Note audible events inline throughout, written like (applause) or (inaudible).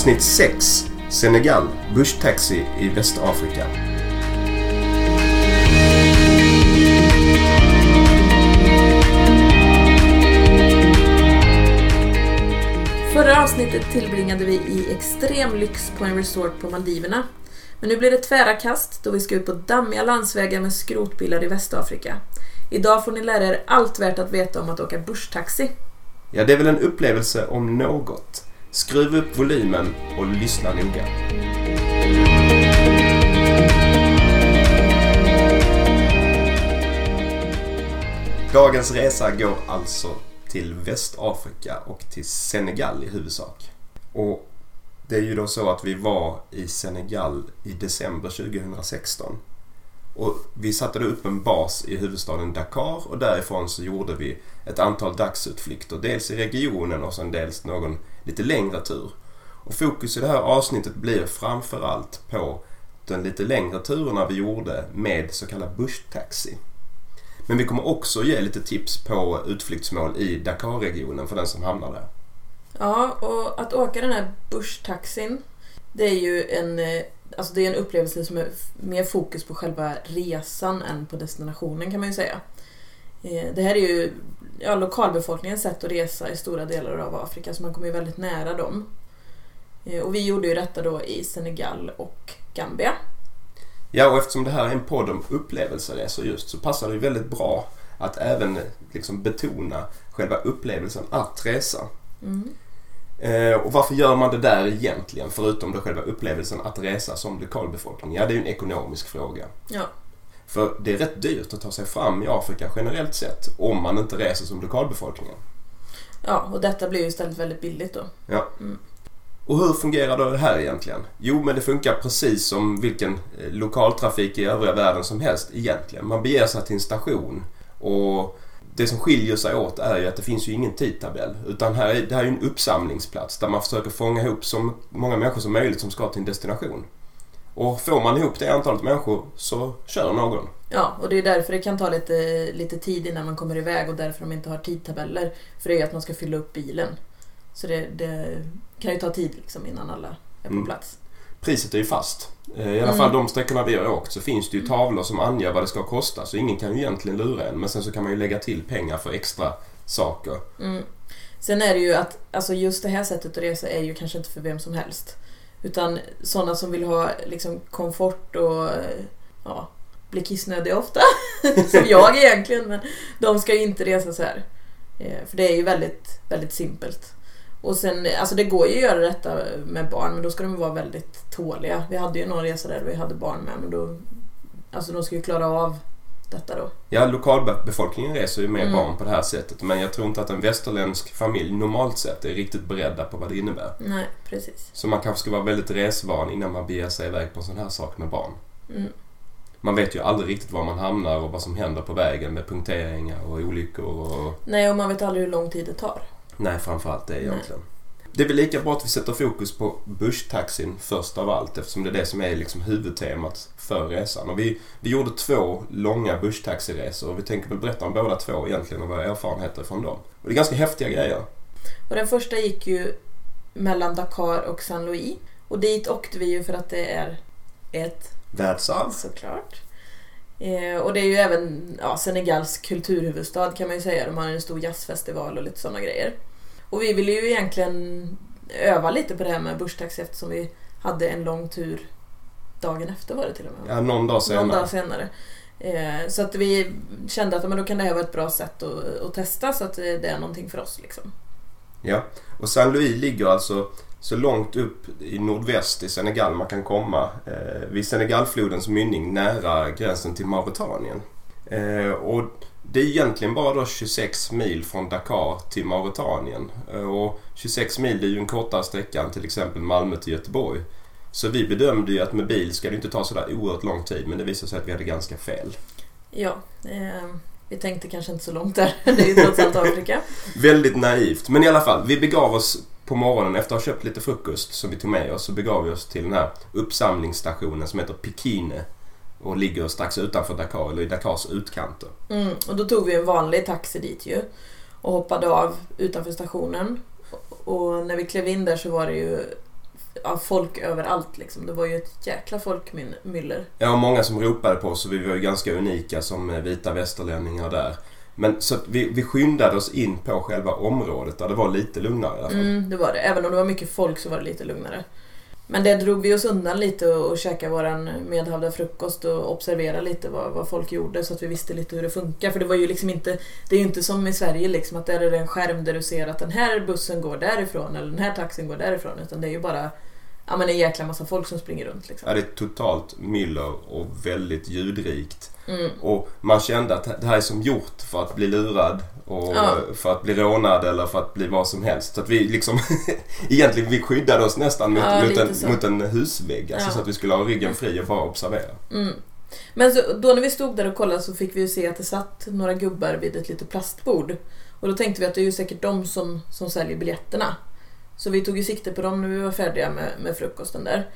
Avsnitt 6 Senegal, bushtaxi i Västafrika. Förra avsnittet tillbringade vi i extrem lyx på en resort på Maldiverna. Men nu blir det tvära kast då vi ska ut på dammiga landsvägar med skrotbilar i Västafrika. Idag får ni lära er allt värt att veta om att åka bushtaxi. Ja, det är väl en upplevelse om något. Skruv upp volymen och lyssna noga. Dagens resa går alltså till Västafrika och till Senegal i huvudsak. Och det är ju då så att vi var i Senegal i december 2016. Och vi satte då upp en bas i huvudstaden Dakar och därifrån så gjorde vi ett antal dagsutflykter. Dels i regionen och sen dels någon lite längre tur. Och fokus i det här avsnittet blir framförallt på den lite längre turerna vi gjorde med så kallad bushtaxi. Men vi kommer också ge lite tips på utflyktsmål i Dakar-regionen för den som hamnar där. Ja, och att åka den här bushtaxin, det är ju en, eh, alltså det är en upplevelse som är mer fokus på själva resan än på destinationen kan man ju säga. Eh, det här är ju ja, lokalbefolkningens sätt att resa i stora delar av Afrika, så man kommer ju väldigt nära dem. Eh, Och vi gjorde ju detta då i Senegal och Gambia. Ja, och eftersom det här är en podd om upplevelseresor just så passar det ju väldigt bra att även liksom betona själva upplevelsen att resa. Mm. Eh, och varför gör man det där egentligen? Förutom då själva upplevelsen att resa som lokalbefolkning. Ja, det är ju en ekonomisk fråga. Ja. För det är rätt dyrt att ta sig fram i Afrika generellt sett om man inte reser som lokalbefolkningen. ja, och detta blir ju istället väldigt billigt då. Ja. Mm. Och hur fungerar då det här egentligen? Jo, men det funkar precis som vilken eh, lokaltrafik i övriga världen som helst egentligen. Man beger sig till en station och det som skiljer sig åt är ju att det finns ju ingen tidtabell. Utan här är, det här är ju en uppsamlingsplats där man försöker fånga ihop så många människor som möjligt som ska till en destination. Och får man ihop det antalet människor så kör någon. Ja, och det är därför det kan ta lite, lite tid innan man kommer iväg och därför de inte har tidtabeller. För det är att man ska fylla upp bilen. Så det, det kan ju ta tid liksom innan alla är på Mm. plats. Priset är ju fast. Eh, I alla Mm. fall de sträckorna vi har åkt så finns det ju tavlor som anger vad det ska kosta. Så ingen kan ju egentligen lura en. Men sen så kan man ju lägga till pengar för extra saker. Mm. Sen är det ju att alltså just det här sättet att resa är ju kanske inte för vem som helst. Utan sådana som vill ha liksom komfort och ja, bli kissnödiga ofta. (laughs) som jag egentligen, men de ska ju inte resa så här. Eh, för det är ju väldigt, väldigt simpelt. Och sen, alltså det går ju att göra detta med barn, men då ska de vara väldigt tåliga. Vi hade ju någon resa där vi hade barn med, men då... Alltså de ska ju klara av detta då. Ja, lokalbefolkningen reser ju med Mm. barn på det här sättet. Men jag tror inte att en västerländsk familj normalt sett är riktigt beredda på vad det innebär. Nej, precis. Så man kanske ska vara väldigt resvan innan man beger sig iväg på en sån här sak med barn. Mm. Man vet ju aldrig riktigt var man hamnar och vad som händer på vägen med punkteringar och olyckor och... Nej, och man vet aldrig hur lång tid det tar. Nej, framförallt det Nej. Det är väl lika bra att vi sätter fokus på bushtaxin först av allt eftersom det är det som är liksom huvudtemat för resan. Och vi, vi gjorde två långa bushtaxiresor och vi tänker väl berätta om båda två egentligen och våra erfarenheter från dem. Och det är ganska häftiga grejer. Och den första gick ju mellan Dakar och San Louis. Och dit åkte vi ju för att det är ett, Världsarv. såklart. Eh, och det är ju även ja, Senegals kulturhuvudstad kan man ju säga. De har en stor jazzfestival och lite sådana grejer. Och vi ville ju egentligen öva lite på det här med bushtaxi eftersom vi hade en lång tur dagen efter var det till och med. Ja, någon dag senare. Någon dag senare. Eh, så att vi kände att men då kan det här vara ett bra sätt att, att testa så att det är någonting för oss. Liksom. Ja. Och Saint Louis ligger alltså så långt upp i nordväst i Senegal man kan komma. Eh, vid Senegalflodens mynning nära gränsen till Mauretanien. Eh, och det är egentligen bara då 26 mil från Dakar till Mauretanien. Eh, och 26 mil är ju en kortare sträcka än till exempel Malmö till Göteborg. Så vi bedömde ju att med bil ska det inte ta sådär oerhört lång tid men det visade sig att vi hade ganska fel. Ja, eh, vi tänkte kanske inte så långt där. (laughs) Det är ju trots allt Afrika. Väldigt naivt. Men i alla fall, vi begav oss på morgonen efter att ha köpt lite frukost som vi tog med oss så begav vi oss till den här uppsamlingsstationen som heter Pikine och ligger strax utanför Dakar, eller i Dakars utkanter. Mm, och då tog vi en vanlig taxi dit ju och hoppade av utanför stationen. Och när vi klev in där så var det ju ja, folk överallt liksom. Det var ju ett jäkla folkmyller. Ja, många som ropade på oss och vi var ju ganska unika som eh, vita västerlänningar där. Men så vi, vi skyndade oss in på själva området där det var lite lugnare i alla fall. Mm, det var det. Även om det var mycket folk så var det lite lugnare. Men det drog vi oss undan lite och, och käkade vår medhavda frukost och observerade lite vad, vad folk gjorde så att vi visste lite hur det funkar. För det var ju liksom inte, det är ju inte som i Sverige liksom att där är det en skärm där du ser att den här bussen går därifrån eller den här taxin går därifrån. Utan det är ju bara ja, men en jäkla massa folk som springer runt. Liksom. Ja, det är totalt myller och väldigt ljudrikt. Mm. Och man kände att det här är som gjort för att bli lurad och Ja. för att bli rånad eller för att bli vad som helst. Så att vi liksom (laughs) egentligen vi skyddade oss nästan mot, Ja, mot, en, mot en husvägg. Alltså så att vi skulle ha ryggen fri och bara observera. Mm. Men så, då när vi stod där och kollade så fick vi ju se att det satt några gubbar vid ett litet plastbord. Och då tänkte vi att det är ju säkert de som, som säljer biljetterna. Så vi tog ju sikte på dem när vi var färdiga med, med frukosten där.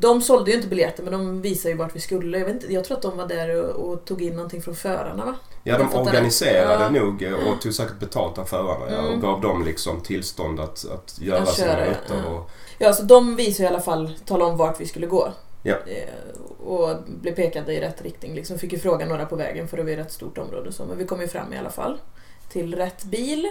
De sålde ju inte biljetter men de visade ju vart vi skulle. Jag, vet inte, jag tror att de var där och, och tog in någonting från förarna va? Ja, de organiserade Ja. nog och tog säkert betalt av förarna ja, Mm. och gav dem liksom tillstånd att, att göra Att sina rutter. ja. Och, Ja, så de visade i alla fall, talade om vart vi skulle gå. Ja. Eh, Och blev pekade i rätt riktning. Liksom fick ju fråga några på vägen för det var ju ett rätt stort område. Så. Men vi kom ju fram i alla fall till rätt bil.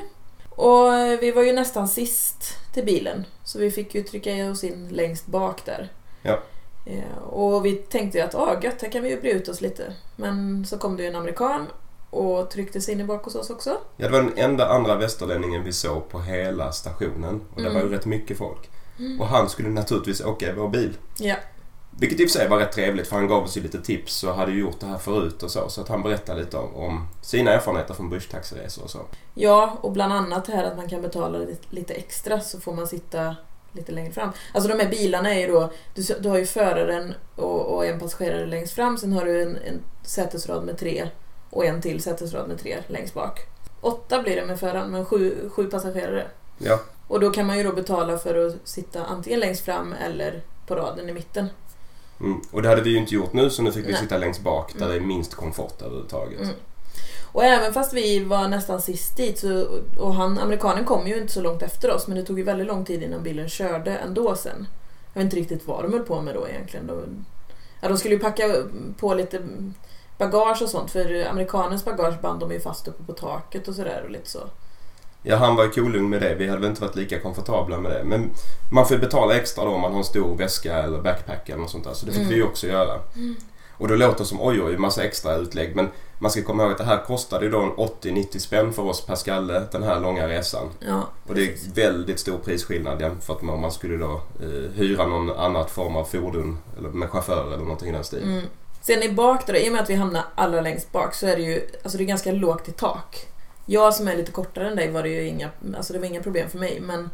Och vi var ju nästan sist till bilen. Så vi fick ju trycka oss in längst bak där. Ja. Eh, Och vi tänkte ju att ah, gött, här kan vi ju bre ut oss lite. Men så kom det ju en amerikan och tryckte sig in bak hos oss också. ja, det var den enda andra västerlänningen vi såg på hela stationen. Och det Mm. var ju rätt mycket folk. Och han skulle naturligtvis åka i vår bil. Ja. Vilket i och för sig var rätt trevligt för han gav oss ju lite tips och hade ju gjort det här förut och så. Så att han berättade lite om, om sina erfarenheter från busstaxiresor och så. Ja, och bland annat det här att man kan betala lite, lite extra så får man sitta lite längre fram. Alltså de här bilarna är ju då, du, du har ju föraren och, och en passagerare längst fram, sen har du en, en sätesrad med tre och en till sätesrad med tre längst bak. Åtta blir det med föraren, men sju, sju passagerare. Ja, Och då kan man ju då betala för att sitta antingen längst fram eller på raden i mitten. Mm. Och det hade vi ju inte gjort nu så nu fick vi Nej. sitta längst bak där Mm. det är minst komfort överhuvudtaget. Mm. Och även fast vi var nästan sist dit så, och han, amerikanen kom ju inte så långt efter oss men det tog ju väldigt lång tid innan bilen körde ändå sen. Jag vet inte riktigt vad de höll på med då egentligen. De, ja, de skulle ju packa på lite bagage och sånt för amerikanens bagage band de ju fast uppe på taket och sådär och lite så. Ja, han var ju kolugn med det. Vi hade väl inte varit lika komfortabla med det. Men man får ju betala extra då om man har en stor väska eller backpack eller något sånt där. Så det fick Mm. vi ju också göra. Och då låter det som oj oj, massa extra utlägg. Men man ska komma ihåg att det här kostade ju då en 80-90 spänn för oss per skalle den här långa resan. Ja, Och det är väldigt stor prisskillnad jämfört med om man skulle då eh, hyra någon annat form av fordon eller med chaufför eller någonting i den stilen. Mm. Sen i bak då, i och med att vi hamnar allra längst bak så är det ju alltså det är ganska lågt i tak. Jag som är lite kortare än dig var det ju inga, alltså det var inga problem för mig men...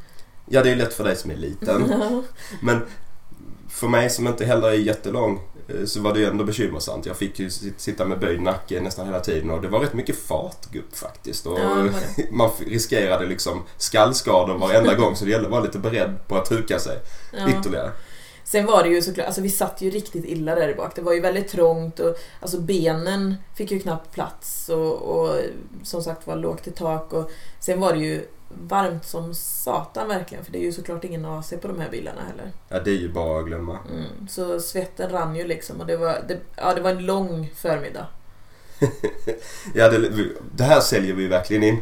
Ja, det är ju lätt för dig som är liten. (laughs) Men för mig som inte heller är jättelång eh, så var det ju ändå bekymmersamt. Jag fick ju sit- sitta med böjd nacke nästan hela tiden och det var rätt mycket fartgupp faktiskt. Och Ja, (laughs) man riskerade liksom skallskador varenda gång så det gällde att vara lite beredd på att huka sig Ja. ytterligare. Sen var det ju såklart, alltså vi satt ju riktigt illa där i bak. Det var ju väldigt trångt och alltså benen fick ju knappt plats och, och som sagt var lågt i tak och sen var det ju varmt som satan verkligen för det är ju såklart ingen AC på de här bilarna heller. Ja, det är ju bara att glömma. Mm, så svetten rann ju liksom och det var, det, ja, det var en lång förmiddag. (laughs) Ja, det, det här säljer vi verkligen in.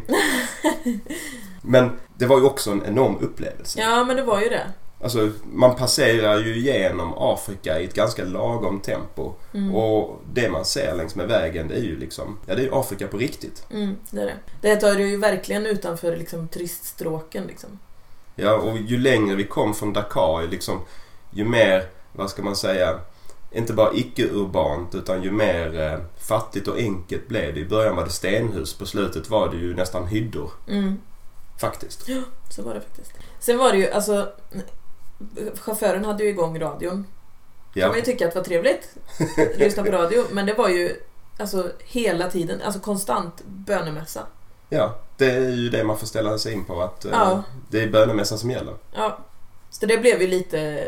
(laughs) Men det var ju också en enorm upplevelse. Ja men det var ju det. Alltså, man passerar ju igenom Afrika i ett ganska lagom tempo. Mm. Och det man ser längs med vägen det är ju liksom, ja det är Afrika på riktigt. Mm, det är det. Det tar ju verkligen utanför liksom, turiststråken liksom. Ja, och ju längre vi kom från Dakar, liksom, ju mer, vad ska man säga, inte bara icke-urbant utan ju mer eh, fattigt och enkelt blev det. I början var det stenhus, på slutet var det ju nästan hyddor. Mm. Faktiskt. Så var det faktiskt. Sen var det ju alltså Chauffören hade ju igång radion. kan Ja, man ju tycka att det var trevligt. Lyssna på radio. Men det var ju alltså hela tiden, alltså konstant bönemässa. Ja, det är ju det man får ställa sig in på att eh, Ja. det är bönemässan som gäller. Ja, så det blev ju lite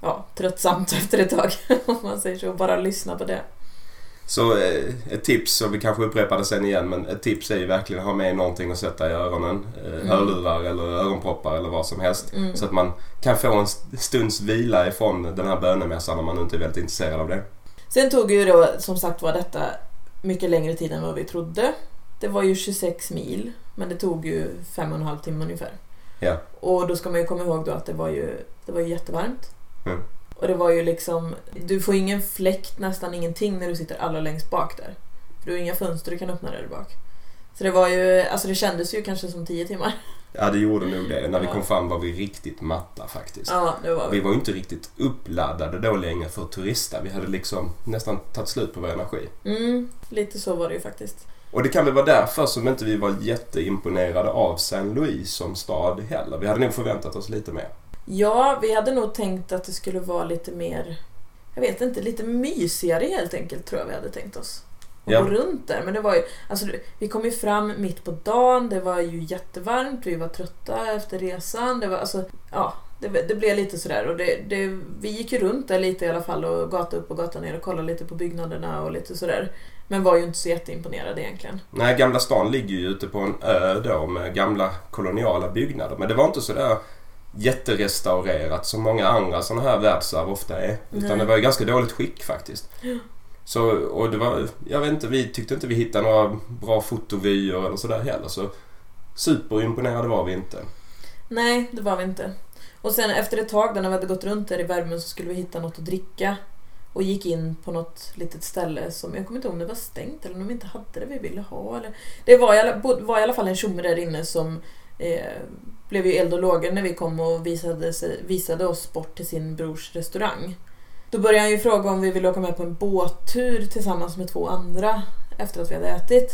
ja, tröttsamt (laughs) efter ett tag om man säger så. Bara lyssna på det. Så eh, ett tips, och vi kanske upprepar det sen igen, men ett tips är ju verkligen att ha med någonting att sätta i öronen. Eh, Mm. Hörlurar eller öronproppar eller vad som helst. Mm. Så att man kan få en stunds vila ifrån den här bönemässan om man inte är väldigt intresserad av det. Sen tog ju då som sagt var detta mycket längre tid än vad vi trodde. Det var ju 26 mil, men det tog ju fem och en halv timme ungefär. Ja. Och då ska man ju komma ihåg då att det var ju, det var ju jättevarmt. Mm. Och det var ju liksom, du får ingen fläkt, nästan ingenting när du sitter allra längst bak där. För du har inga fönster du kan öppna där bak. Så det var ju, alltså det kändes ju kanske som 10 timmar. Ja, det gjorde nog det. När vi kom fram var vi riktigt matta faktiskt. Ja, det var Vi vi. var ju inte riktigt uppladdade då längre för turista. Vi hade liksom nästan tagit slut på vår energi. Mm, lite så var det ju faktiskt. Och det kan väl vara därför som inte vi var jätteimponerade av Saint Louis som stad heller. Vi hade nog förväntat oss lite mer. Ja, vi hade nog tänkt att det skulle vara lite mer, jag vet inte, lite mysigare helt enkelt tror jag vi hade tänkt oss. Och Ja. gå runt där. Men det var ju, alltså vi kom ju fram mitt på dagen, det var ju jättevarmt, vi var trötta efter resan. Det var alltså, ja, det, det blev lite sådär. Och det, det, vi gick ju runt där lite i alla fall och gata upp och gata ner och kollade lite på byggnaderna och lite sådär. Men var ju inte så jätteimponerade egentligen. Nej, Gamla stan ligger ju ute på en ö då med gamla koloniala byggnader. Men det var inte sådär jätterestaurerat som många andra sådana här världsarv ofta är. Utan Nej. det var i ganska dåligt skick faktiskt. Så, och det var, jag vet inte, vi tyckte inte vi hittade några bra fotovyer eller sådär heller. Så superimponerade var vi inte. Nej, det var vi inte. Och sen efter ett tag när vi hade gått runt där i värmen så skulle vi hitta något att dricka. Och gick in på något litet ställe som, jag kommer inte ihåg om det var stängt eller om de inte hade det vi ville ha. Eller, det var i alla, var i alla fall en tjomme där inne som eh, blev ju eld och lågor när vi kom och visade, sig, visade oss bort till sin brors restaurang. Då började han ju fråga om vi ville åka med på en båttur tillsammans med två andra efter att vi hade ätit.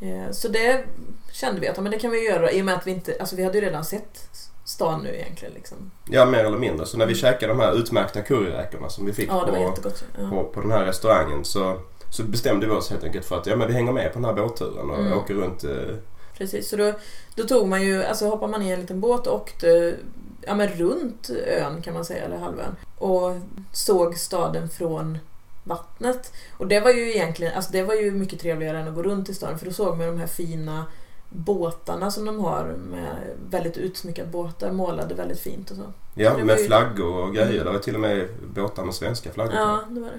Eh, Så det kände vi att men det kan vi göra i och med att vi inte, alltså vi hade ju redan sett stan nu egentligen. Liksom. Ja, mer eller mindre. Så när vi käkade de här utmärkta curryräkorna som vi fick Ja, på. Ja. på, på den här restaurangen så, så bestämde vi oss helt enkelt för att ja, men vi hänger med på den här båtturen och Mm. åker runt. Precis, så då, då tog man ju, alltså hoppade man i en liten båt och åkte ja, men runt ön kan man säga, eller halvön. Och såg staden från vattnet. Och det var ju egentligen, alltså det var ju mycket trevligare än att gå runt i staden för då såg man de här fina båtarna som de har med väldigt utsmyckade båtar målade väldigt fint och så. ja, var med ju- flaggor och grejer. Mm. Det var till och med båtar med svenska flaggor. Ja, det var det.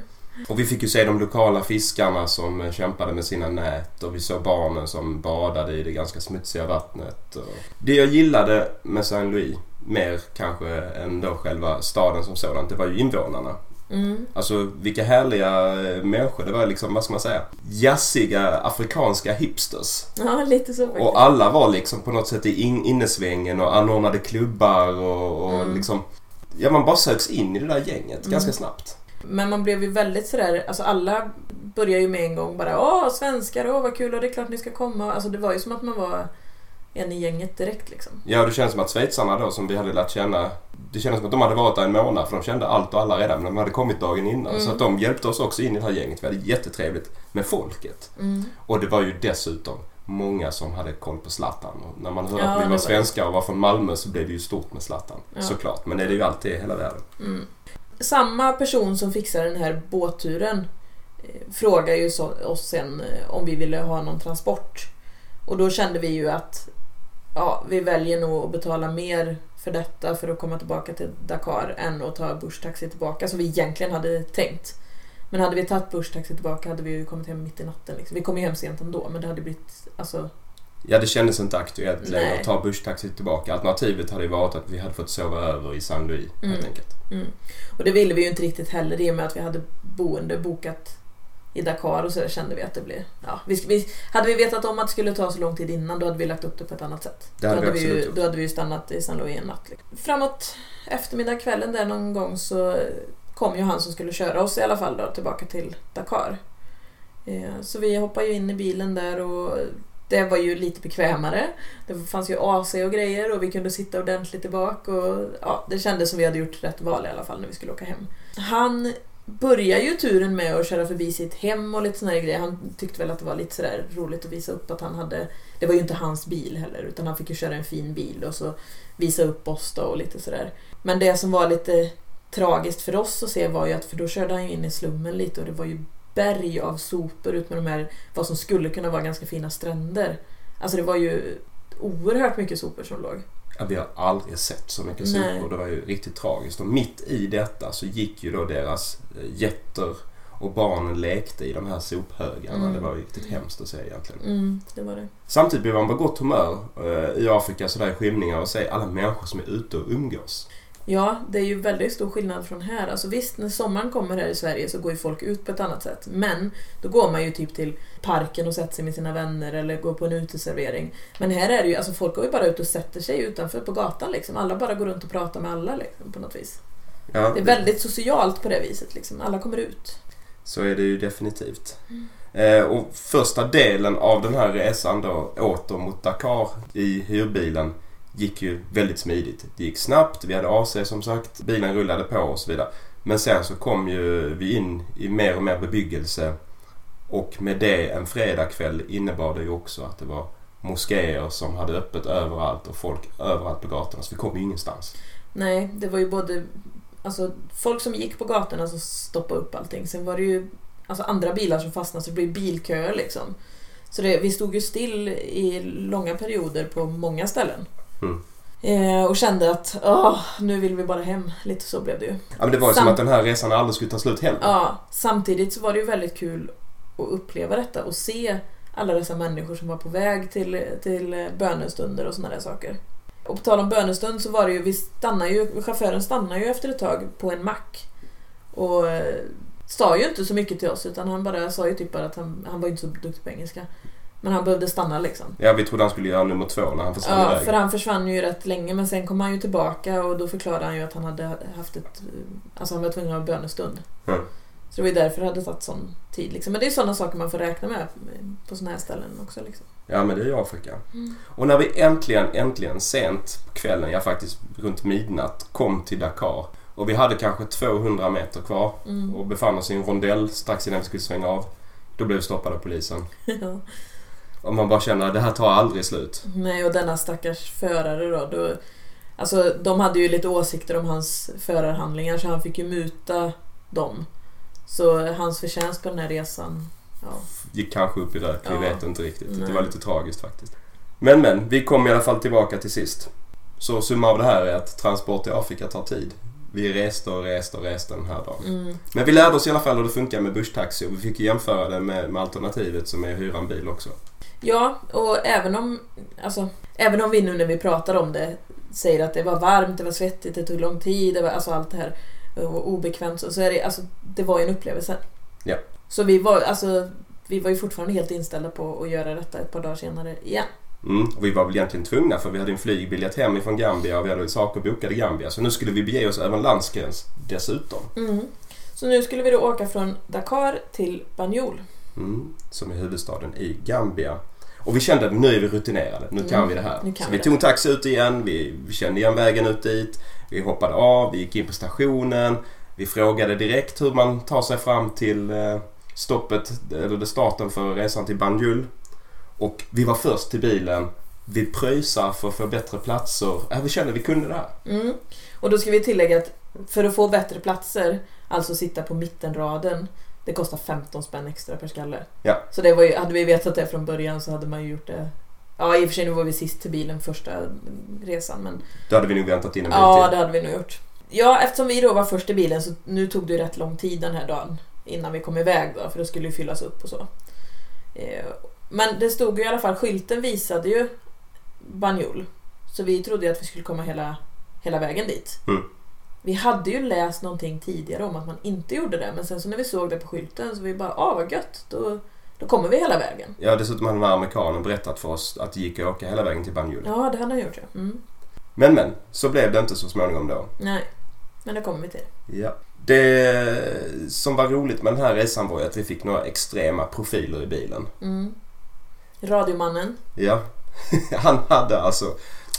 Och vi fick ju se de lokala fiskarna som kämpade med sina nät och vi såg barnen som badade i det ganska smutsiga vattnet. Det jag gillade med Saint Louis, mer kanske än då själva staden som sådant, det var ju invånarna. Mm. Alltså vilka härliga eh, människor. Det var liksom, vad ska man säga, jazziga afrikanska hipsters. Ja, lite så faktiskt. Och alla var liksom på något sätt i in- innesvängen och anordnade klubbar och, och Mm. liksom... Ja, man bara söks in i det där gänget Mm. ganska snabbt. Men man blev ju väldigt sådär, alltså alla började ju med en gång bara Åh, svenskar, åh vad kul och det är klart ni ska komma. Alltså det var ju som att man var en i gänget direkt liksom. Ja, det känns som att schweizarna då som vi hade lärt känna det kändes som att de hade varit där en månad för de kände allt och alla redan men de hade kommit dagen innan. Mm. Så att de hjälpte oss också in i det här gänget. Vi hade jättetrevligt med folket. Mm. Och det var ju dessutom många som hade koll på Zlatan. Och när man hörde Ja, att vi var var svenskar och var från Malmö så blev det ju stort med Zlatan. Ja. Såklart. Men det är det ju alltid i hela världen. Mm. Samma person som fixar den här båtturen eh, frågar ju så, oss sen eh, om vi ville ha någon transport. Och då kände vi ju att ja, vi väljer nog att betala mer för detta för att komma tillbaka till Dakar än att ta busstaxi tillbaka som vi egentligen hade tänkt. Men hade vi tagit busstaxi tillbaka hade vi ju kommit hem mitt i natten. Liksom. Vi kom ju hem sent ändå men det hade blivit alltså, Ja, det kändes inte aktuellt längre att ta busstaxi tillbaka. Alternativet hade ju varit att vi hade fått sova över i Saint Louis helt Mm. enkelt. Mm. Och det ville vi ju inte riktigt heller i och med att vi hade boende bokat i Dakar och så kände vi att det blev... Ja, vi, vi, hade vi vetat om att det skulle ta så lång tid innan då hade vi lagt upp det på ett annat sätt. Det hade då, vi hade vi absolut ju, då hade vi ju stannat i San Louis en natt. Liksom. Framåt eftermiddag, kvällen där någon gång så kom ju han som skulle köra oss i alla fall då tillbaka till Dakar. Eh, Så vi hoppade ju in i bilen där och det var ju lite bekvämare. Det fanns ju AC och grejer och vi kunde sitta ordentligt tillbaka bak och ja, det kändes som vi hade gjort rätt val i alla fall när vi skulle åka hem. Han börjar ju turen med att köra förbi sitt hem och lite såna här grejer. Han tyckte väl att det var lite sådär roligt att visa upp att han hade... Det var ju inte hans bil heller utan han fick ju köra en fin bil och så visa upp oss då och lite sådär. Men det som var lite tragiskt för oss att se var ju att, för då körde han ju in i slummen lite och det var ju berg av sopor ut med de här, vad som skulle kunna vara ganska fina stränder. Alltså det var ju oerhört mycket sopor som låg. Ja, vi har aldrig sett så mycket Nej. sopor. Det var ju riktigt tragiskt. Och mitt i detta så gick ju då deras eh, getter och barnen lekte i de här sophögarna. Mm. Det var ju riktigt hemskt att se egentligen. Mm, det var det. Samtidigt blev man på gott humör eh, i Afrika sådär i skymningar och se alla människor som är ute och umgås. Ja, det är ju väldigt stor skillnad från här. Alltså visst, när sommaren kommer här i Sverige så går ju folk ut på ett annat sätt. Men då går man ju typ till parken och sätter sig med sina vänner eller går på en uteservering. Men här är det ju, alltså folk går ju bara ut och sätter sig utanför på gatan liksom. Alla bara går runt och pratar med alla liksom, på något vis. Ja, Det är väldigt socialt på det viset liksom. Alla kommer ut. Så är det ju definitivt. Eh, och första delen av den här resan då åter mot Dakar i hyrbilen gick ju väldigt smidigt. Det gick snabbt, vi hade AC som sagt, bilen rullade på och så vidare. Men sen så kom ju vi in i mer och mer bebyggelse och med det en fredagkväll innebar det ju också att det var moskéer som hade öppet överallt och folk överallt på gatorna så vi kom ju ingenstans. Nej, det var ju både alltså, folk som gick på gatorna som stoppade upp allting. Sen var det ju alltså, andra bilar som fastnade så det blev bilköer liksom. Så det, vi stod ju still i långa perioder på många ställen. Mm. Eh, och kände att åh, nu vill vi bara hem. Lite så blev det ju. Ja men det var ju Sam- som att den här resan aldrig skulle ta slut heller. Ja, samtidigt så var det ju väldigt kul att uppleva detta och se alla dessa människor som var på väg till, till bönestunder och sådana där saker. Och på tal om bönestund så var det ju, vi stannar ju, chauffören stannar ju efter ett tag på en mack. Och eh, sa ju inte så mycket till oss utan han bara sa ju typ bara att han, han var inte så duktig på engelska. Men han behövde stanna liksom. Ja vi trodde han skulle göra nummer två när han försvann Ja, iväg. för han försvann ju rätt länge men sen kom han ju tillbaka och då förklarade han ju att han hade haft ett... Alltså han var tvungen att ha bönestund. Mm. Så det var ju därför det hade tagit sån tid. Liksom. Men det är sådana saker man får räkna med på såna här ställen också. Liksom. Ja, men det är ju Afrika. Mm. Och när vi äntligen, äntligen sent på kvällen, ja faktiskt runt midnatt, kom till Dakar och vi hade kanske 200 meter kvar Mm. och befann oss i en rondell strax innan vi skulle svänga av. Då blev vi stoppade av polisen. (laughs) Ja. Och man bara känner att det här tar aldrig slut. Nej, och denna stackars förare då. då alltså, de hade ju lite åsikter om hans förarhandlingar så han fick ju muta dem. Så hans förtjänst på den här resan, ja. Gick kanske upp i rök, vi Ja. vet inte riktigt. Det Nej. var lite tragiskt faktiskt. Men men, vi kom i alla fall tillbaka till sist. Så summa av det här är att transport i Afrika tar tid. Vi reste och reste och reste den här dagen. Mm. Men vi lärde oss i alla fall hur det funkar med busstaxi och vi fick jämföra det med, med alternativet som är att hyra en bil också. Ja, och även om, alltså, även om vi nu när vi pratar om det säger att det var varmt, det var svettigt, det tog lång tid, det var alltså allt det här och obekvämt så, så är det, alltså, det var ju en upplevelse. Ja. Så vi var, alltså, vi var ju fortfarande helt inställda på att göra detta ett par dagar senare igen. Mm, och vi var väl egentligen tvungna för vi hade en flygbiljett hem ifrån Gambia och vi hade saker bokade i Gambia. Så nu skulle vi bege oss över en landsgräns dessutom. Mm. Så nu skulle vi då åka från Dakar till Banjul. Mm, som är huvudstaden i Gambia. Och vi kände att nu är vi rutinerade, nu kan Mm, vi det här. Så vi det. tog en taxi ut igen, vi, vi kände igen vägen ut dit. Vi hoppade av, vi gick in på stationen. Vi frågade direkt hur man tar sig fram till eh, stoppet, eller starten för resan till Banjul. Och vi var först till bilen. Vi pröjsar för att få bättre platser. Ja, vi kände att vi kunde det här. Mm. Och då ska vi tillägga att för att få bättre platser, alltså sitta på mittenraden, det kostar 15 spänn extra per skalle. Ja. Så det var ju, hade vi vetat det från början så hade man ju gjort det. Ja, i och för sig nu var vi sist till bilen första resan, men Då hade vi nog väntat in en bil ja, till. det hade vi nog gjort. Ja, eftersom vi då var först i bilen så nu tog det ju rätt lång tid den här dagen innan vi kom iväg då, för det skulle ju fyllas upp och så. Eh, Men det stod ju i alla fall, skylten visade ju Banjul. Så vi trodde ju att vi skulle komma hela, hela vägen dit. Mm. Vi hade ju läst någonting tidigare om att man inte gjorde det, men sen så när vi såg det på skylten så vi bara, ah vad gött, då, då kommer vi hela vägen. Ja, dessutom hade den här amerikanen berättat för oss att det gick att åka hela vägen till Banjul. Ja, det hade han gjort ja. Mm. Men men, så blev det inte så småningom då. Nej, men det kommer vi till. Ja. Det som var roligt med den här resan var ju att vi fick några extrema profiler i bilen. Mm. Radiomannen. Ja. (laughs) Han hade alltså...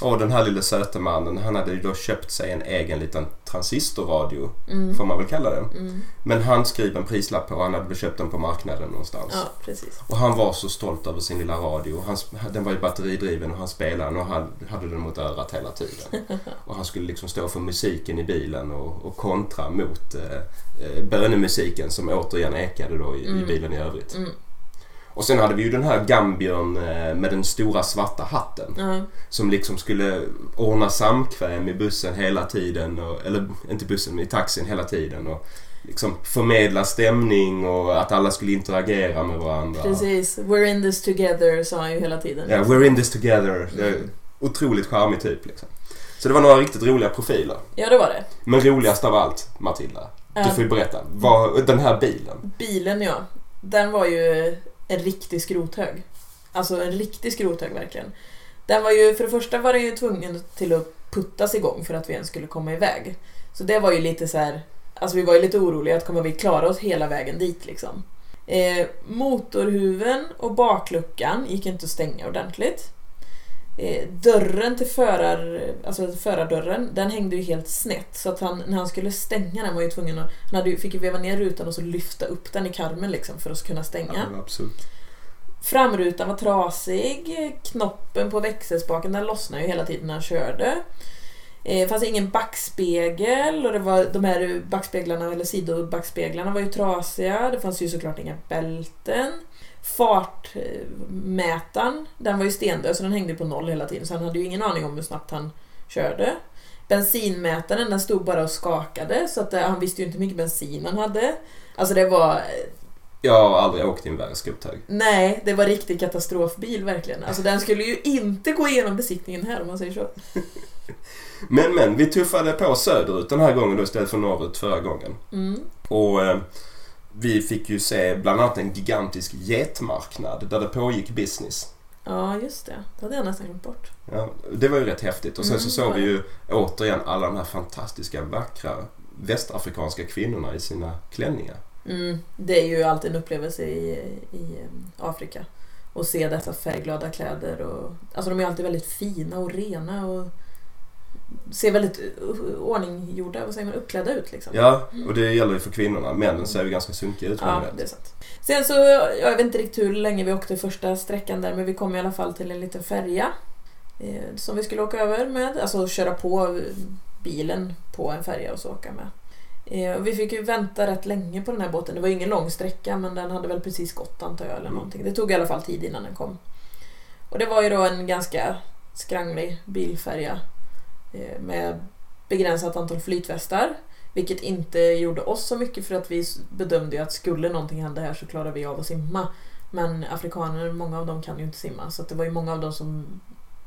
Och den här lille söte mannen, han hade ju då köpt sig en egen liten transistorradio, Mm. får man väl kalla det. Mm. Men han skrev en prislapp på och han hade väl köpt den på marknaden någonstans. Ja. Och han var så stolt över sin lilla radio. Han, den var ju batteridriven och han spelade den och han hade den mot örat hela tiden. (laughs) Och han skulle liksom stå för musiken i bilen och, och kontra mot eh, eh, bönemusiken som återigen ekade då i, i Mm. bilen i övrigt. Mm. Och sen hade vi ju den här Gambion eh, med den stora svarta hatten. Ja. Som liksom skulle ordna samkväm i bussen hela tiden. Och, eller inte bussen, men i taxin hela tiden. Och liksom förmedla stämning och att alla skulle interagera med varandra. Precis. We're in this together sa han ju hela tiden. Ja, we're in this together. Mm. otroligt charmig typ liksom. Så det var några riktigt roliga profiler. Ja, det var det. Men roligast av allt, Matilda. Du får ju berätta. Vad, den här bilen. bilen ja. Den var ju en riktig skrothög. Alltså en riktig skrothög verkligen. Den var ju, för det första var den ju tvungen till att puttas igång för att vi ens skulle komma iväg. Så det var ju lite så här. Alltså vi var ju lite oroliga att kommer vi klara oss hela vägen dit liksom. Eh, motorhuven och bakluckan gick inte att stänga ordentligt. Eh, dörren till förar, alltså förardörren, den hängde ju helt snett. Så att han, när han skulle stänga den var ju tvungen att... Han hade fick ju veva ner rutan och så lyfta upp den i karmen liksom för att kunna stänga. Ja, absurt. Framrutan var trasig. Knoppen på växelspaken den lossnade ju hela tiden när han körde. Det fanns ingen backspegel och det var, de här backspeglarna, eller sidobackspeglarna var ju trasiga. Det fanns ju såklart inga bälten. Fartmätaren, den var ju stendöd så den hängde på noll hela tiden så han hade ju ingen aning om hur snabbt han körde. Bensinmätaren den stod bara och skakade så att eh, han visste ju inte hur mycket bensin han hade. Alltså det var Jag har aldrig åkt i en värre skrothög. Nej, det var riktig katastrofbil verkligen. Alltså den skulle ju inte gå igenom besiktningen här om man säger så. (laughs) Men men, vi tuffade på söderut den här gången då istället för norrut förra gången. Mm. Och eh, vi fick ju se bland annat en gigantisk getmarknad där det pågick business. Ja, just det. Det hade jag nästan glömt bort. Ja, det var ju rätt häftigt. Och sen Mm, så såg vi ju återigen alla de här fantastiska vackra västafrikanska kvinnorna i sina klänningar. Mm. Det är ju alltid en upplevelse i, i eh, Afrika. Att se dessa färgglada kläder. Och, alltså de är alltid väldigt fina och rena och ser väldigt ordninggjorda, vad säger man, uppklädda ut liksom. Ja, och det gäller ju för kvinnorna. Männen ser ju ganska sunkiga ut Ja, det är sant. Sen så, jag vet inte riktigt hur länge vi åkte första sträckan där, men vi kom i alla fall till en liten färja. Eh, som vi skulle åka över med, alltså köra på bilen på en färja och så åka med. Eh, och vi fick ju vänta rätt länge på den här båten. Det var ju ingen lång sträcka, men den hade väl precis gått antar jag, eller Mm. någonting. Det tog i alla fall tid innan den kom. Och det var ju då en ganska skranglig bilfärja med begränsat antal flytvästar. Vilket inte gjorde oss så mycket för att vi bedömde att skulle någonting hända här så klarar vi av att simma. Men afrikaner, många av dem kan ju inte simma så det var ju många av dem som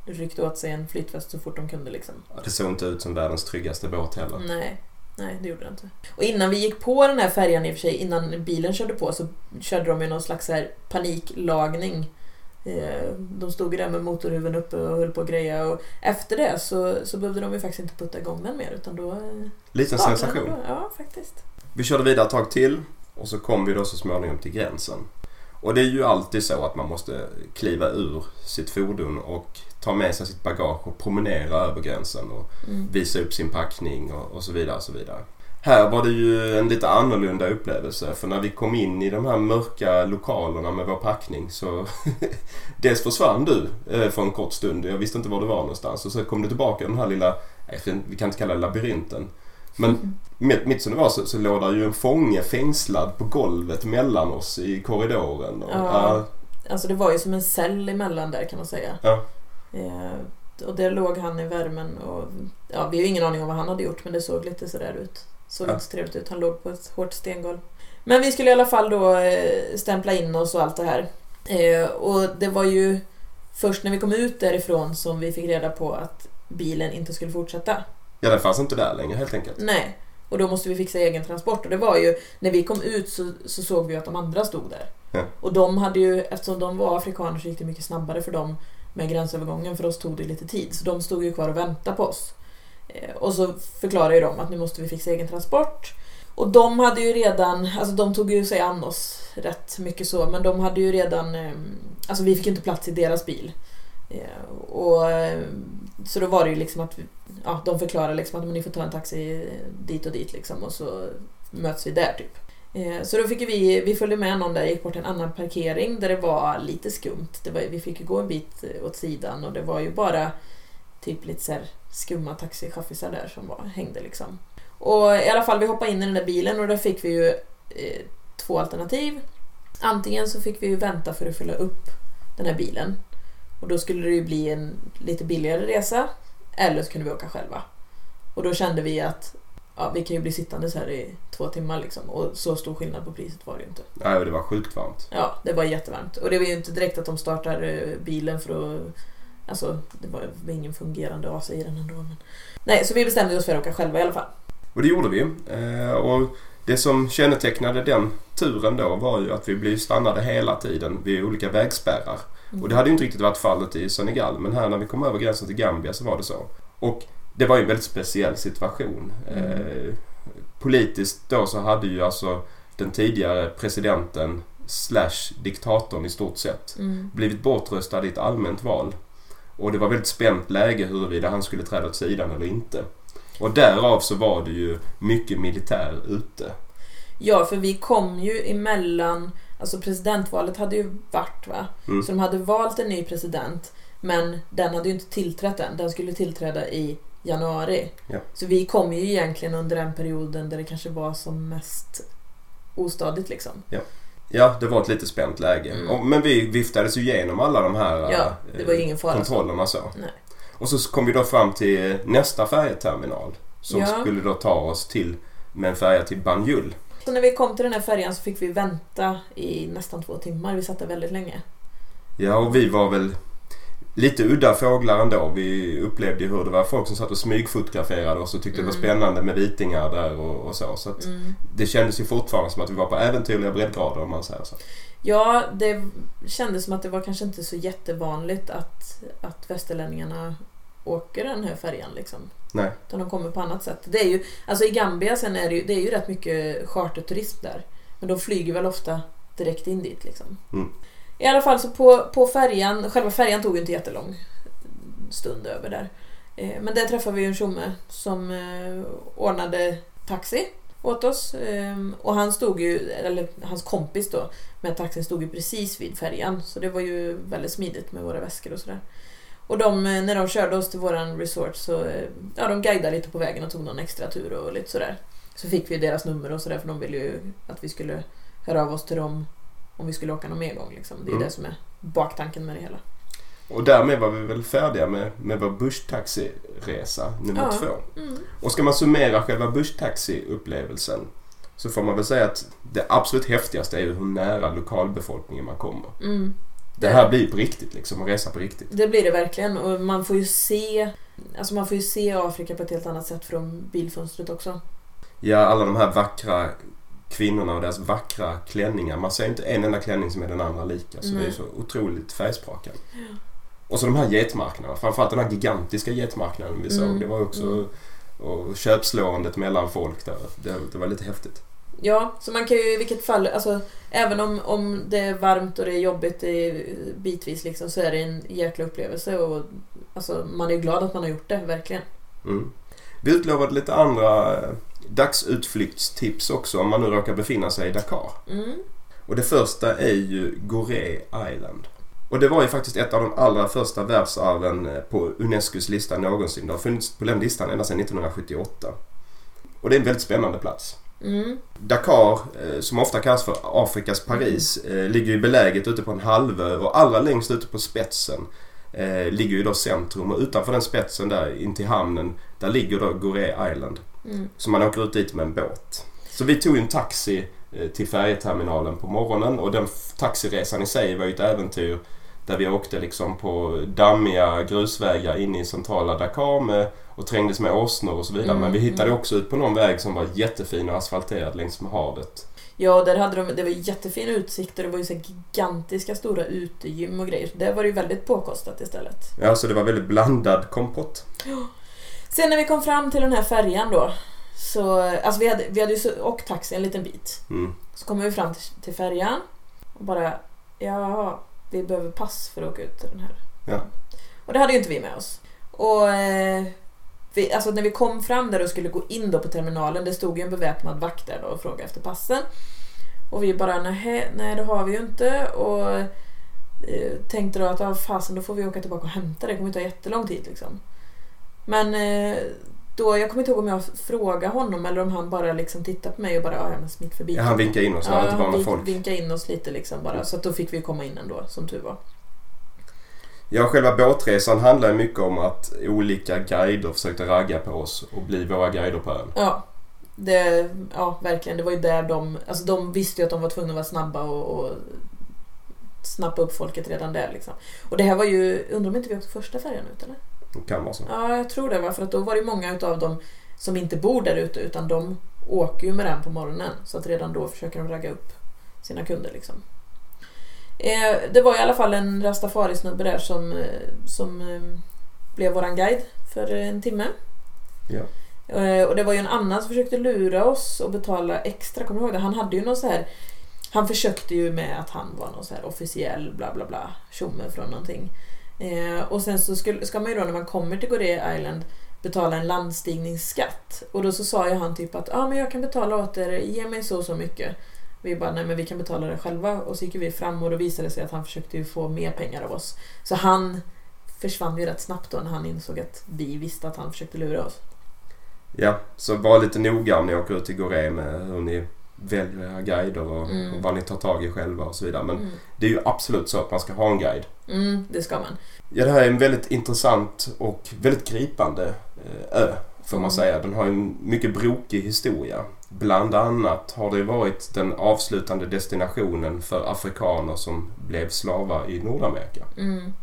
ryckte åt sig en flytväst så fort de kunde liksom. Det såg inte ut som världens tryggaste båt heller. Nej, nej det gjorde det inte. Och innan vi gick på den här färjan i och för sig, innan bilen körde på så körde de ju någon slags här paniklagning. Eh, De stod ju där med motorhuven uppe och höll på att greja och efter det så, så behövde de ju faktiskt inte putta igång den mer utan då... eh, Liten sensation. ändå. Ja, faktiskt. Vi körde vidare ett tag till och så kom vi då så småningom till gränsen. Och det är ju alltid så att man måste kliva ur sitt fordon och ta med sig sitt bagage och promenera över gränsen och Mm. visa upp sin packning och, och så vidare. Och så vidare. Här var det ju en lite annorlunda upplevelse för när vi kom in i de här mörka lokalerna med vår packning så (laughs) dels försvann du eh, för en kort stund. Jag visste inte var du var någonstans och så kom du tillbaka i den här lilla, inte, vi kan inte kalla det labyrinten. Men mitt, mitt som det var så, så låg där ju en fånge fängslad på golvet mellan oss i korridoren. Och, Ja. Alltså det var ju som en cell emellan där kan man säga. Ja. Eh, och där låg han i värmen och ja, vi har ju ingen aning om vad han hade gjort men det såg lite sådär ut. Såg Ja. inte så trevligt ut. Han låg på ett hårt stengolv. Men vi skulle i alla fall då eh, stämpla in oss och allt det här. Eh, och det var ju först när vi kom ut därifrån som vi fick reda på att bilen inte skulle fortsätta. ja, den fanns inte där längre helt enkelt. Nej. Och då måste vi fixa egen transport. Och det var ju, när vi kom ut så, så såg vi att de andra stod där. Ja. Och de hade ju, eftersom de var afrikaner så gick det mycket snabbare för dem med gränsövergången. För oss tog det lite tid. Så de stod ju kvar och väntade på oss. Eh, och så förklarade ju de att nu måste vi fixa egen transport. Och de hade ju redan, alltså de tog ju sig an oss rätt mycket så, men de hade ju redan, ehm, alltså vi fick ju inte plats i deras bil. Eh, och eh, så då var det ju liksom att ja, de förklarade liksom att ni får ta en taxi dit och dit liksom och så möts vi där typ. Så då fick vi, vi följde med någon där, gick bort till en annan parkering där det var lite skumt. Det var, vi fick ju gå en bit åt sidan och det var ju bara typ lite så här skumma taxichaffisar där som var, hängde liksom. Och i alla fall vi hoppade in i den där bilen och där fick vi ju eh, två alternativ. Antingen så fick vi ju vänta för att fylla upp den här bilen. Och då skulle det ju bli en lite billigare resa. Eller så kunde vi åka själva. Och då kände vi att ja, vi kan ju bli sittandes här i två timmar liksom. Och så stor skillnad på priset var det ju inte. Nej, det var sjukt varmt. Ja, det var jättevarmt. Och det var ju inte direkt att de startar eh, bilen för att... Alltså, det var ingen fungerande AC i den ändå. Men... Nej, så vi bestämde oss för att åka själva i alla fall. Och det gjorde vi. Eh, och det som kännetecknade den turen då var ju att vi blev stannade hela tiden vid olika vägspärrar. Mm. Och det hade ju inte riktigt varit fallet i Senegal men här när vi kom över gränsen till Gambia så var det så. Och det var ju en väldigt speciell situation. Mm. Eh, politiskt då så hade ju alltså den tidigare presidenten slash diktatorn i stort sett mm. blivit bortröstad i ett allmänt val. Och det var väldigt spänt läge huruvida han skulle träda åt sidan eller inte. Och därav så var det ju mycket militär ute. Ja, för vi kom ju emellan, alltså presidentvalet hade ju varit va. Mm. Så de hade valt en ny president. Men den hade ju inte tillträtt än. Den skulle tillträda i januari. Ja. Så vi kom ju egentligen under den perioden där det kanske var som mest ostadigt liksom. Ja. Ja, det var ett lite spänt läge. Mm. Men vi viftades ju igenom alla de här ja, det var ingen fara kontrollerna. Så. Nej. Och så kom vi då fram till nästa färjeterminal som ja. skulle då ta oss till med en färja till Banjul. Så när vi kom till den här färjan så fick vi vänta i nästan två timmar. Vi satt där väldigt länge. Ja, och vi var väl lite udda fåglar ändå. Vi upplevde ju hur det var folk som satt och smygfotograferade oss och tyckte mm. det var mm. spännande med vitingar där och, och så. så mm. Det kändes ju fortfarande som att vi var på äventyrliga breddgrader om man säger så. Ja, det kändes som att det var kanske inte så jättevanligt att, att västerlänningarna åker den här färjan liksom. Nej. Utan de kommer på annat sätt. Det är ju, alltså i Gambia sen är det ju, det är ju rätt mycket charterturism där. Men de flyger väl ofta direkt in dit liksom. Mm. I alla fall så på, på färjan, själva färjan tog ju inte jättelång stund över där. Eh, men där träffade vi en tjomme som eh, ordnade taxi åt oss. Eh, och han stod ju, eller hans kompis då, med taxin stod ju precis vid färjan. Så det var ju väldigt smidigt med våra väskor och sådär. Och de, eh, när de körde oss till våran resort så eh, ja, de guidade lite på vägen och tog någon extra tur och lite sådär. Så fick vi deras nummer och sådär för de ville ju att vi skulle höra av oss till dem om vi skulle åka någon mer gång. Liksom. Det är mm. det som är baktanken med det hela. Och därmed var vi väl färdiga med, med vår busstaxiresa nummer ja. två. Mm. Och ska man summera själva busstaxiupplevelsen så får man väl säga att det absolut häftigaste är hur nära lokalbefolkningen man kommer. Mm. Det här blir på riktigt liksom, att resa på riktigt. Det blir det verkligen och man får ju se Alltså man får ju se Afrika på ett helt annat sätt från bilfönstret också. Ja, alla de här vackra kvinnorna och deras vackra klänningar. Man ser inte en enda klänning som är den andra lika. Så det är så otroligt färgsprakande. Ja. Och så de här getmarknaderna. Framförallt den här gigantiska getmarknaden vi såg. Mm. Det var också mm. och köpslåendet mellan folk där. Det, det, var lite häftigt. Ja, så man kan ju i vilket fall, alltså även om, om det är varmt och det är jobbigt i, bitvis liksom, så är det en jäkla upplevelse och alltså, man är ju glad att man har gjort det, verkligen. Mm. Vi utlovade lite andra dagsutflyktstips också om man nu råkar befinna sig i Dakar. Mm. Och det första är ju Gorée Island. Och det var ju faktiskt ett av de allra första världsarven eh, på Unescos lista någonsin. Det har funnits på den listan ända sedan 1978. Och det är en väldigt spännande plats. Mm. Dakar, eh, som ofta kallas för Afrikas Paris, mm. ligger ju beläget ute på en halvö och allra längst ute på spetsen ligger ju då centrum och utanför den spetsen där in till hamnen där ligger då Gorée Island. Mm. Så man åker ut dit med en båt. Så vi tog en taxi eh, till färjeterminalen på morgonen och den taxiresan i sig var ju ett äventyr där vi åkte liksom på dammiga grusvägar inne i centrala Dakar med, och trängdes med åsnor och så vidare. Mm. Men vi hittade mm. också ut på någon väg som var jättefin och asfalterad längs med havet. Ja, där hade de, det var jättefin utsikt och det var ju så gigantiska stora utegym och grejer. Där var det ju väldigt påkostat istället. Ja, så det var väldigt blandad kompott. Sen när vi kom fram till den här färjan då. Så, alltså vi hade, vi hade ju åkt taxi en liten bit. Mm. Så kommer vi fram till, till färjan. Och bara, ja, vi behöver pass för att åka ut till den här. Ja. Och det hade ju inte vi med oss. Och eh, vi, alltså när vi kom fram där och skulle gå in då på terminalen, det stod ju en beväpnad vakt där då och frågade efter passen. Och vi bara, nej, nej det har vi ju inte. Och eh, tänkte då att, ah, fasen då får vi åka tillbaka och hämta det, det kommer ju ta jättelång tid liksom. Men eh, då, jag kommer inte ihåg om jag frågade honom eller om han bara liksom tittade på mig och bara, ja men smitt förbi. Ja, han vinkade in oss, ja, inte han folk. vinkade in oss lite liksom bara, så att då fick vi komma in ändå, som tur var. Ja, själva båtresan handlar ju mycket om att olika guider försökte ragga på oss och bli våra guider på ön. Ja, det, ja verkligen. Det var ju där de, alltså de visste ju att de var tvungna att vara snabba och, och snappa upp folket redan där liksom. Och det här var ju, undrar om inte vi åkte första färjan ut eller? Det kan vara så. Ja, jag tror det var för att då var det många utav dem som inte bor där ute utan de åker ju med den på morgonen. Så att redan då försöker de ragga upp sina kunder liksom. Eh, det var i alla fall en rastafari-snubbe där som, eh, som eh, blev våran guide för en timme. Ja. Eh, och det var ju en annan som försökte lura oss och betala extra, kommer du ihåg det? Han hade ju någon så här han försökte ju med att han var någon så här officiell bla bla bla tjomme från någonting. Eh, och sen så skulle, ska man ju då när man kommer till Gorea Island betala en landstigningsskatt. Och då så sa ju han typ att ah, men jag kan betala åt er, ge mig så och så mycket. Vi bara, nej men vi kan betala det själva. Och så gick vi fram och då visade det sig att han försökte ju få mer pengar av oss. Så han försvann ju rätt snabbt då när han insåg att vi visste att han försökte lura oss. Ja, så var lite noga om ni åker ut till Goree med hur ni väljer era guider och, Mm. och vad ni tar tag i själva och så vidare. Men Mm. det är ju absolut så att man ska ha en guide. Mm, det ska man. Ja, det här är en väldigt intressant och väldigt gripande eh, ö, får man Mm. säga. Den har en mycket brokig historia. Bland annat har det varit den avslutande destinationen för afrikaner som blev slavar i Nordamerika. Mm.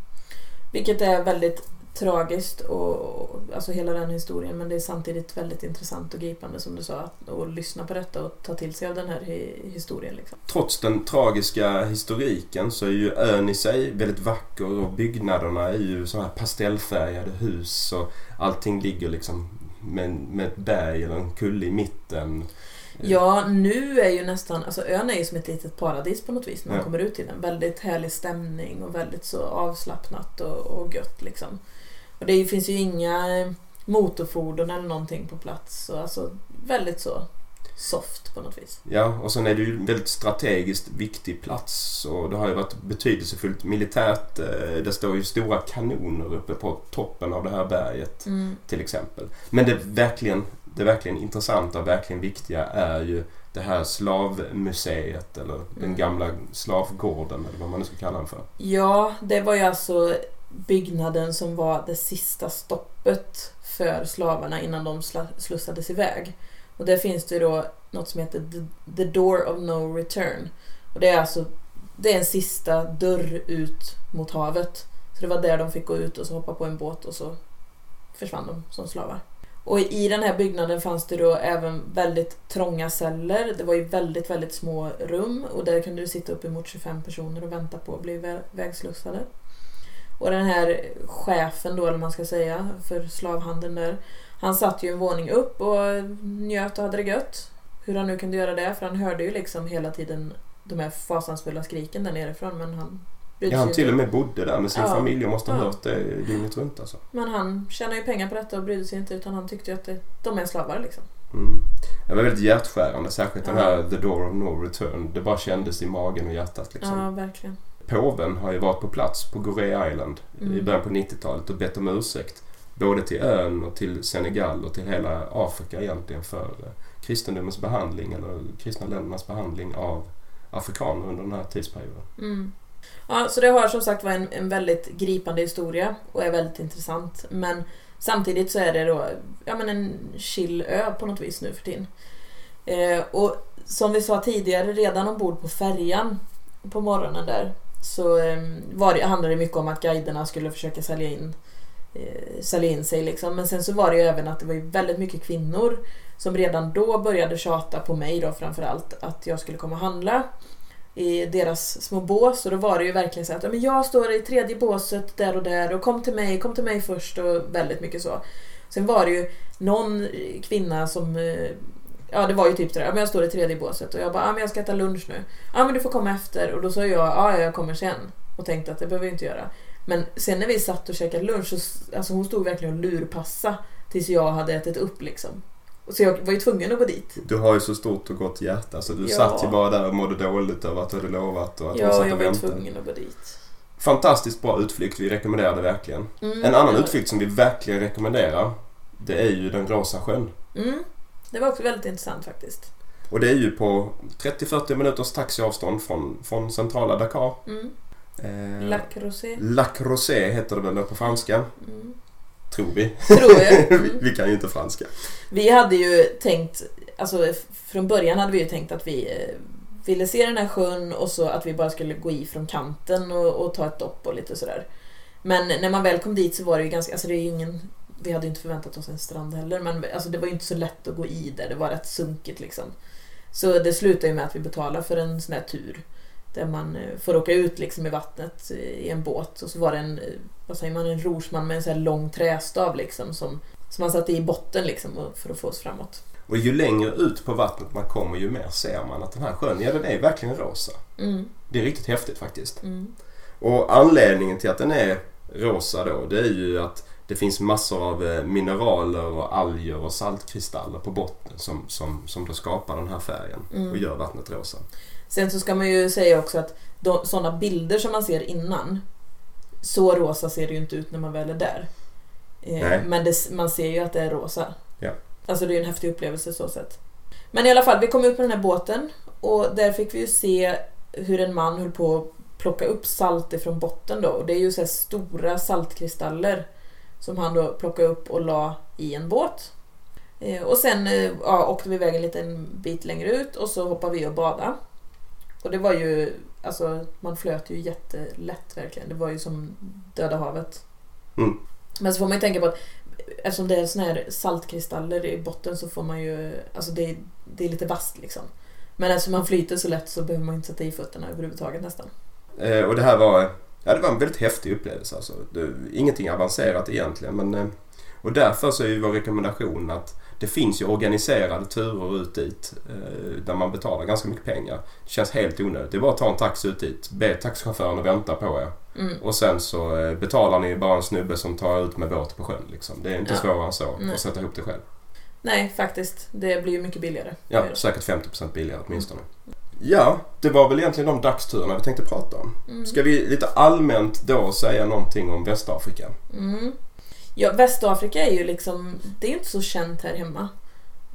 Vilket är väldigt tragiskt och, alltså hela den historien men det är samtidigt väldigt intressant och gripande som du sa att, att lyssna på detta och ta till sig av den här hi- historien. Liksom. Trots den tragiska historiken så är ju ön i sig väldigt vacker och byggnaderna är ju så här pastellfärgade hus och allting ligger liksom med, med ett berg eller en kulle i mitten. Ja, nu är ju nästan, alltså ön är ju som ett litet paradis på något vis när man Ja. kommer ut till den. Väldigt härlig stämning och väldigt så avslappnat och, och gött liksom. Och det finns ju inga motorfordon eller någonting på plats. Så alltså väldigt så soft på något vis. Ja, och sen är det ju en väldigt strategiskt viktig plats och det har ju varit betydelsefullt militärt. Eh, Det står ju stora kanoner uppe på toppen av det här berget Mm. till exempel. Men det verkligen, det verkligen intressanta och verkligen viktiga är ju det här slavmuseet eller den Mm. gamla slavgården eller vad man nu ska kalla den för. Ja, det var ju alltså byggnaden som var det sista stoppet för slavarna innan de slussades iväg. Och där finns det då något som heter the, Door of No Return. Och det är alltså det är en sista dörr ut mot havet. Så det var där de fick gå ut och så hoppa på en båt och så försvann de som slavar. Och i den här byggnaden fanns det då även väldigt trånga celler. Det var ju väldigt, väldigt små rum och där kunde du sitta uppemot 25 personer och vänta på att bli vägslussade. Och den här chefen då, eller man ska säga, för slavhandeln där. Han satt ju en våning upp och njöt och hade det gött. Hur han nu kunde göra det, för han hörde ju liksom hela tiden de här fasansfulla skriken där nerifrån men han Ja, han till och med bodde där med sin Ja. familj och måste ha Ja. hört det dygnet runt alltså. Men han tjänade ju pengar på detta och brydde sig inte utan han tyckte ju att det, de är slavar liksom. Mm. Det var väldigt hjärtskärande, särskilt den Ja. här The Door of No Return. Det bara kändes i magen och hjärtat liksom. Ja, verkligen. Påven har ju varit på plats på Goree Island i Mm. början på 90-talet och bett om ursäkt. Både till ön och till Senegal och till hela Afrika egentligen för eh, kristendomens behandling eller kristna ländernas behandling av afrikaner under den här tidsperioden. Mm. Ja, så det har som sagt var en, en väldigt gripande historia och är väldigt intressant. Men samtidigt så är det då ja, men en chill ö på något vis nu för tiden. Eh, och som vi sa tidigare, redan ombord på färjan på morgonen där så ehm, var det, handlade det mycket om att guiderna skulle försöka sälja in, eh, sälja in sig. Liksom. Men sen så var det ju även att det var väldigt mycket kvinnor som redan då började tjata på mig då framförallt att jag skulle komma och handla i deras små bås och då var det ju verkligen så att men jag står i tredje båset där och där och kom till mig, kom till mig först och väldigt mycket så. Sen var det ju någon kvinna som eh, Ja det var ju typ sådär, "Ja, men jag står i tredje båset och jag bara, ja men jag ska äta lunch nu. Ja men du får komma efter och då sa jag, ja jag kommer sen. Och tänkte att det behöver jag inte göra. Men sen när vi satt och käkade lunch så alltså hon stod verkligen och lurpassa tills jag hade ätit upp liksom. Så jag var ju tvungen att gå dit. Du har ju så stort och gott hjärta så du Ja. satt ju bara där och mådde dåligt över att du hade lovat och att hon Ja, satt jag och var ju väntade. tvungen att gå dit. Fantastiskt bra utflykt, vi rekommenderar det verkligen. Mm, En annan ja. utflykt som vi verkligen rekommenderar det är ju den rosa sjön. Mm, det var också väldigt intressant faktiskt. Och det är ju på 30-40 minuters taxiavstånd från, från centrala Dakar. Mm. Eh, Lac Rosé. Lac Rosé heter det väl på franska, Mm. tror vi. Tror jag. vi, (laughs) Mm. vi kan ju inte franska. Vi hade ju tänkt, alltså från början hade vi ju tänkt att vi eh, ville se den här sjön och så att vi bara skulle gå i från kanten och, och ta ett dopp och lite sådär. Men när man väl kom dit så var det ju ganska, alltså det är ju ingen, vi hade inte förväntat oss en strand heller men alltså det var ju inte så lätt att gå i där, det var rätt sunkigt liksom. Så det slutade ju med att vi betalade för en sån här tur. Där man eh, får åka ut liksom i vattnet eh, i en båt och så var det en, eh, vad säger man, en rorsman med en sån här lång trästav liksom som, som man satte i botten liksom för att få oss framåt. Och ju längre ut på vattnet man kommer ju mer ser man att den här sjön, ja den är verkligen rosa. Mm, Det är riktigt häftigt faktiskt. mm, Och anledningen till att den är rosa då, det är ju att det finns massor av eh, mineraler och alger och saltkristaller på botten som, som, som då skapar den här färgen mm. och gör vattnet rosa. Sen så ska man ju säga också att de, sådana bilder som man ser innan, så rosa ser det ju inte ut när man väl är där. Eh, men det, man ser ju att det är rosa. Ja. Alltså det är ju en häftig upplevelse så sett. Men i alla fall, vi kom ut på den här båten och där fick vi ju se hur en man höll på att plocka upp salt ifrån botten då. Och det är ju så stora saltkristaller som han då plockade upp och la i en båt. Eh, och sen eh, ja, åkte vi iväg en liten bit längre ut och så hoppade vi och badade. Och det var ju, alltså man flöt ju jättelätt verkligen. Det var ju som Döda havet. Mm. Men så får man ju tänka på att eftersom det är såna här saltkristaller i botten så får man ju, alltså det, det är lite vasst liksom. Men eftersom man flyter så lätt så behöver man inte sätta i fötterna överhuvudtaget nästan. Eh, och det här var, ja, det var en väldigt häftig upplevelse. Alltså. Det, ingenting avancerat egentligen. Men, eh, och därför så är ju vår rekommendation att det finns ju organiserade turer ut dit eh, där man betalar ganska mycket pengar. Det känns helt onödigt. Det är bara att ta en taxi ut dit, be taxichauffören att vänta på er. Mm. Och sen så eh, betalar ni bara en snubbe som tar ut med båt på sjön. Liksom. Det är inte Ja. svårare än så Nej. att sätta ihop det själv. Nej, faktiskt. Det blir ju mycket billigare. Ja, säkert 50% billigare åtminstone. Ja, det var väl egentligen de dagsturerna vi tänkte prata om. Mm. Ska vi lite allmänt då säga någonting om Västafrika? Mm. Ja, Västafrika är ju liksom, det är inte så känt här hemma.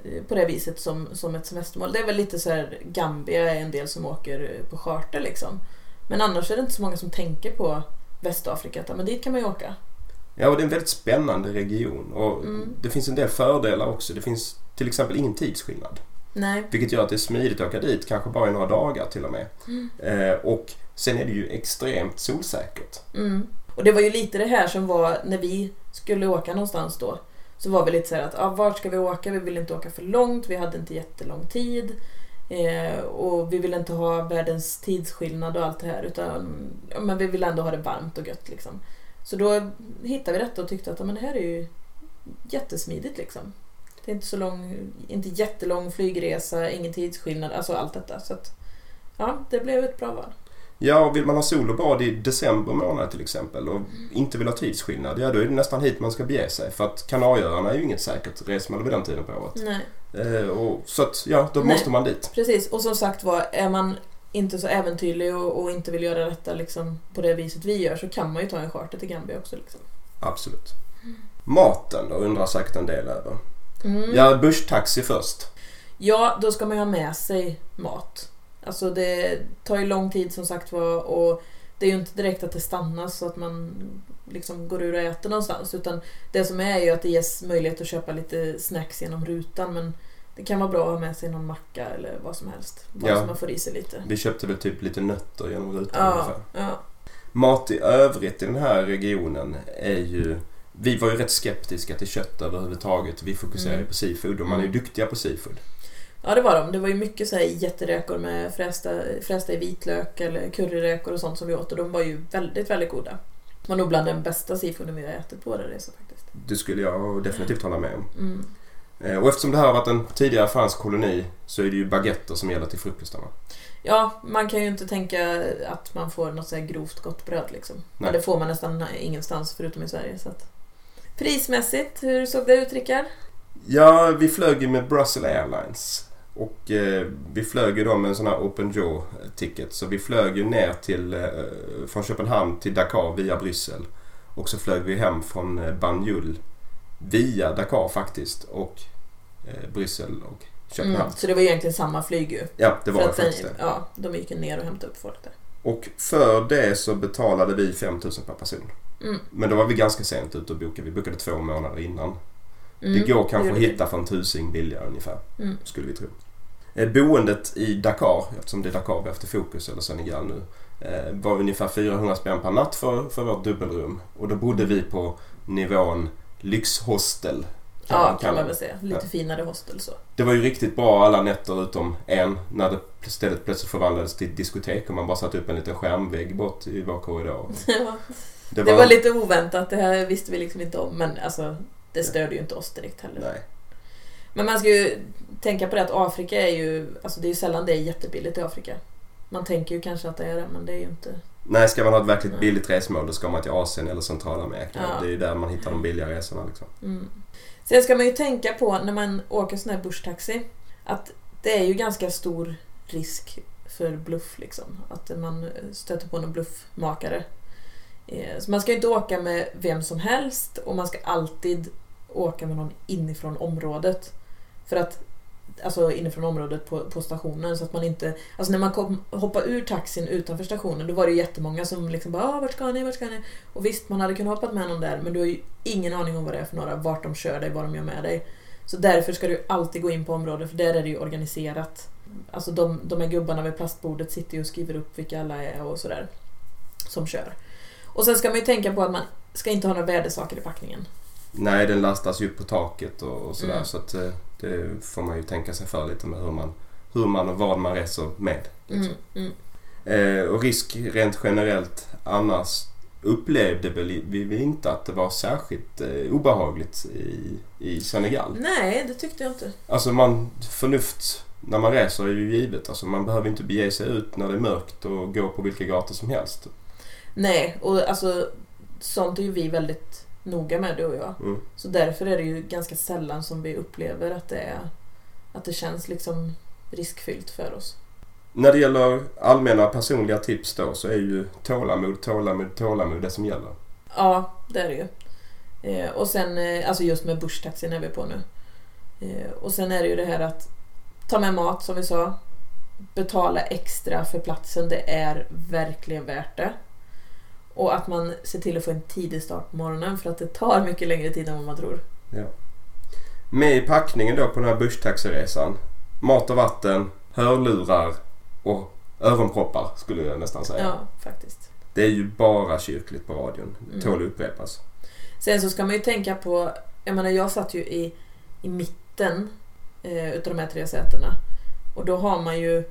eh, På det viset som, som ett semestermål. Det är väl lite så här Gambia är en del som åker på charter liksom. Men annars är det inte så många som tänker på Västafrika. Men dit kan man ju åka. Ja, och det är en väldigt spännande region och Mm. det finns en del fördelar också. Det finns till exempel ingen tidsskillnad. Nej. Vilket gör att det är smidigt att åka dit, kanske bara i några dagar till och med. Mm. Eh, och sen är det ju extremt solsäkert. Mm. Och det var ju lite det här som var när vi skulle åka någonstans då. Så var vi lite så här att, ah, vart ska vi åka? Vi ville inte åka för långt, vi hade inte jättelång tid. Eh, och vi ville inte ha världens tidsskillnad och allt det här utan ja, men vi ville ändå ha det varmt och gött liksom. Så då hittade vi detta och tyckte att men det här är ju jättesmidigt liksom. Det är inte så lång, inte jättelång flygresa, ingen tidsskillnad, alltså allt detta. Så att, ja, det blev ett bra val. Ja, och vill man ha sol och bad i december månad till exempel och inte vill ha tidsskillnad, ja då är det nästan hit man ska bege sig. För att Kanarieöarna är ju inget säkert resmål vid den tiden på året. Nej. Eh, och, så att, ja, då Nej. måste man dit. Precis, och som sagt var, är man inte så äventyrlig och, och inte vill göra detta liksom, på det viset vi gör så kan man ju ta en charter till Gambia också. Liksom. Absolut. Maten då undrar säkert en del över. Mm. Ja, bushtaxi först. Ja, då ska man ju ha med sig mat. Alltså det tar ju lång tid som sagt var och det är ju inte direkt att det stannas så att man liksom går ur och äter någonstans utan det som är ju att det ges möjlighet att köpa lite snacks genom rutan men det kan vara bra att ha med sig någon macka eller vad som helst. Bara Ja. så man får i sig lite. Vi köpte väl typ lite nötter genom rutan Ja, ungefär. ja. Mat i övrigt i den här regionen är ju... Vi var ju rätt skeptiska till kött överhuvudtaget. Vi fokuserar ju Mm. på seafood och man är ju Mm. duktiga på seafood. Ja, det var de. Det var ju mycket så här jätteräkor med frästa, frästa i vitlök eller curryräkor och sånt som vi åt och de var ju väldigt, väldigt goda. Det var nog bland den bästa seafooden vi har ätit på vår resa faktiskt. Det skulle jag definitivt hålla med om. Mm. Eh, Och eftersom det här har varit en tidigare fransk koloni så är det ju baguetter som gäller till frukostarna. Ja, man kan ju inte tänka att man får något så här grovt gott bröd liksom. Nej. Men det får man nästan ingenstans förutom i Sverige. Så att. Prismässigt, hur såg det ut Rickard? Ja, vi flög ju med Brussels Airlines. Och eh, vi flög ju då med en sån här open jaw ticket. Så vi flög ju ner till, eh, från Köpenhamn till Dakar via Bryssel. Och så flög vi hem från eh, Banjul via Dakar faktiskt. Och eh, Bryssel och Köpenhamn. Mm, så det var egentligen samma flyg ju. Ja, det var För det faktiskt det. Ja, de gick ju ner och hämtade upp folk där. Och för det så betalade vi 5000 per person. Mm. Men då var vi ganska sent ute och bokade. Vi bokade två månader innan. Mm, det går kanske att hitta för en tusing billigare ungefär. Mm. Skulle vi tro. Eh, Boendet i Dakar, eftersom det är Dakar vi har haft fokus, eller Senegal nu, eh, var ungefär 400 spänn per natt för, för vårt dubbelrum. Och då bodde vi på nivån lyxhostel. Kan man Ja, kalla kan man väl säga. Lite Ja. finare hostel så. Det var ju riktigt bra alla nätter utom en när det stället plötsligt förvandlades till ett diskotek och man bara satte upp en liten skärmvägg bort i vår korridor. (laughs) Ja. Det Det var lite oväntat, det här visste vi liksom inte om. Men alltså, det störde ju inte oss direkt heller. Nej. Men man ska ju tänka på det att Afrika är ju, alltså det är ju sällan det är jättebilligt i Afrika. Man tänker ju kanske att det är det, men det är ju inte. Nej, ska man ha ett verkligt Nej. billigt resmål då ska man till Asien eller Centralamerika. Ja. Det är ju där man hittar de billiga resorna liksom. Mm. Sen ska man ju tänka på när man åker sån här bushtaxi att det är ju ganska stor risk för bluff liksom. Att man stöter på någon bluffmakare. Eh, så man ska ju inte åka med vem som helst och man ska alltid åka med någon inifrån området. För att Alltså inifrån området på, på stationen så att man inte... Alltså när man kom, hoppade ur taxin utanför stationen då var det ju jättemånga som liksom bara ah, vart ska ni, vart ska ni? Och visst, man hade kunnat hoppa med någon där men du har ju ingen aning om vad det är för några, vart de kör dig, vad de gör med dig. Så därför ska du alltid gå in på området för där är det ju organiserat. Alltså de, de här gubbarna vid plastbordet sitter ju och skriver upp vilka alla är och sådär. Som kör. Och sen ska man ju tänka på att man ska inte ha några värdesaker i packningen. Nej, den lastas ju upp på taket och, och sådär. Mm. Så att eh, det får man ju tänka sig för lite med hur man, hur man och vad man reser med. Liksom. Mm, mm. Eh, och risk rent generellt annars upplevde väl vi vi inte att det var särskilt eh, obehagligt i, i Senegal. Nej, det tyckte jag inte. Alltså man, förnuft när man reser är ju givet. Alltså man behöver inte bege sig ut när det är mörkt och gå på vilka gator som helst. Nej, och alltså sånt är ju vi väldigt noga med du och jag. Mm. Så därför är det ju ganska sällan som vi upplever att det, är, att det känns liksom riskfyllt för oss. När det gäller allmänna personliga tips då så är ju tålamod, tålamod, tålamod det som gäller. Ja, det är det ju. Eh, och sen, eh, alltså just med bushtaxin är vi på nu. Eh, och sen är det ju det här att ta med mat som vi sa. Betala extra för platsen, det är verkligen värt det. Och att man ser till att få en tidig start på morgonen för att det tar mycket längre tid än vad man tror. Med i packningen då på den här bushtaxiresan. Mat och vatten, hörlurar och öronproppar skulle jag nästan säga. Ja, faktiskt. Det är ju bara kyrkligt på radion. Mm. Tål att upprepas. Sen så ska man ju tänka på, jag menar jag satt ju i, i mitten eh, utav de här tre sätena. Och då har man ju,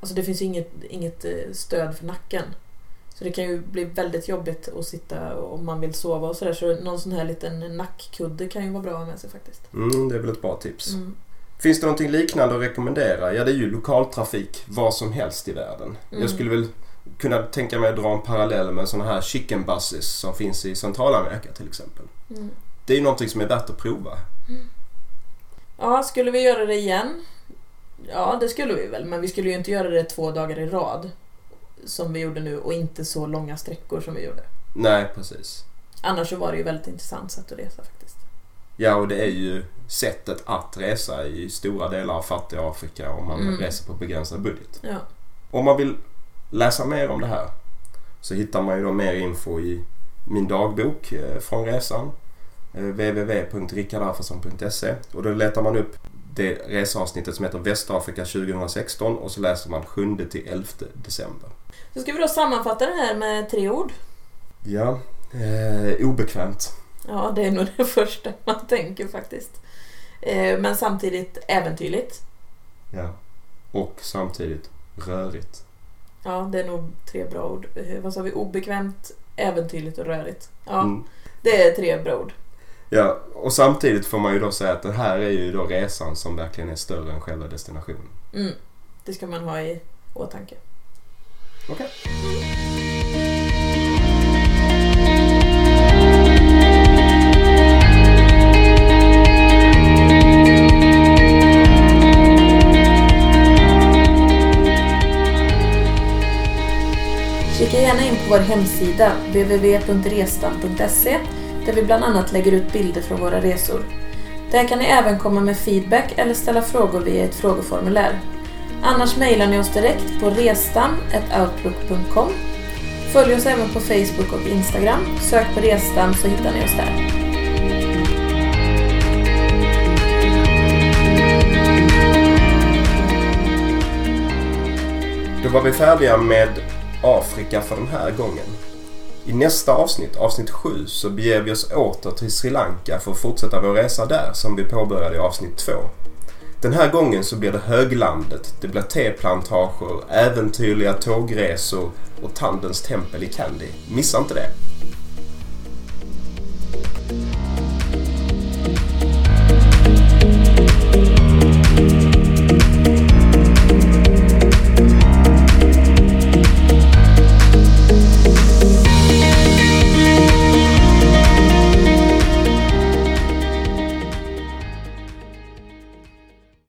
alltså det finns ju inget, inget eh, stöd för nacken. Så det kan ju bli väldigt jobbigt att sitta om man vill sova och sådär. Så någon sån här liten nackkudde kan ju vara bra att ha med sig faktiskt. Mm, det är väl ett bra tips. Mm. Finns det någonting liknande att rekommendera? Ja, det är ju lokaltrafik var som helst i världen. Mm. Jag skulle väl kunna tänka mig att dra en parallell med sådana här chicken buses som finns i Centralamerika till exempel. Mm. Det är ju någonting som är värt att prova. Ja, skulle vi göra det igen? Ja, det skulle vi väl. Men vi skulle ju inte göra det två dagar i rad. Som vi gjorde nu och inte så långa sträckor som vi gjorde. Nej, precis. Annars så var det ju väldigt intressant sätt att resa faktiskt. Ja, och det är ju sättet att resa i stora delar av fattiga Afrika om man Mm. reser på begränsad budget. Ja. Om man vill läsa mer om det här så hittar man ju då mer info i min dagbok eh, från resan. eh, www.rickardarfarsson.se och då letar man upp det reseavsnittet som heter Västafrika 2016 och så läser man 7 till 11 december. Så ska vi då sammanfatta det här med tre ord. Ja, eh, obekvämt. Ja, det är nog det (laughs) första man tänker faktiskt. Eh, Men samtidigt äventyrligt. Ja. Och samtidigt rörigt. Ja, det är nog tre bra ord. Eh, Vad sa vi? Obekvämt, äventyrligt och rörigt. Ja, Mm. det är tre bra ord. Ja, och samtidigt får man ju då säga att det här är ju då resan som verkligen är större än själva destinationen. Mm. Det ska man ha i åtanke. Okay. Kika gärna in på vår hemsida www.restam.se där vi bland annat lägger ut bilder från våra resor. Där kan ni även komma med feedback eller ställa frågor via ett frågeformulär. Annars mejlar ni oss direkt på restam.outlook.com. Följ oss även på Facebook och Instagram. Sök på Restam så hittar ni oss där. Då var vi färdiga med Afrika för den här gången. I nästa avsnitt, avsnitt 7, så beger vi oss åter till Sri Lanka för att fortsätta vår resa där som vi påbörjade i avsnitt 2. Den här gången så blir det höglandet, det blir teplantager, äventyrliga tågresor och Tandens tempel i candy. Missa inte det!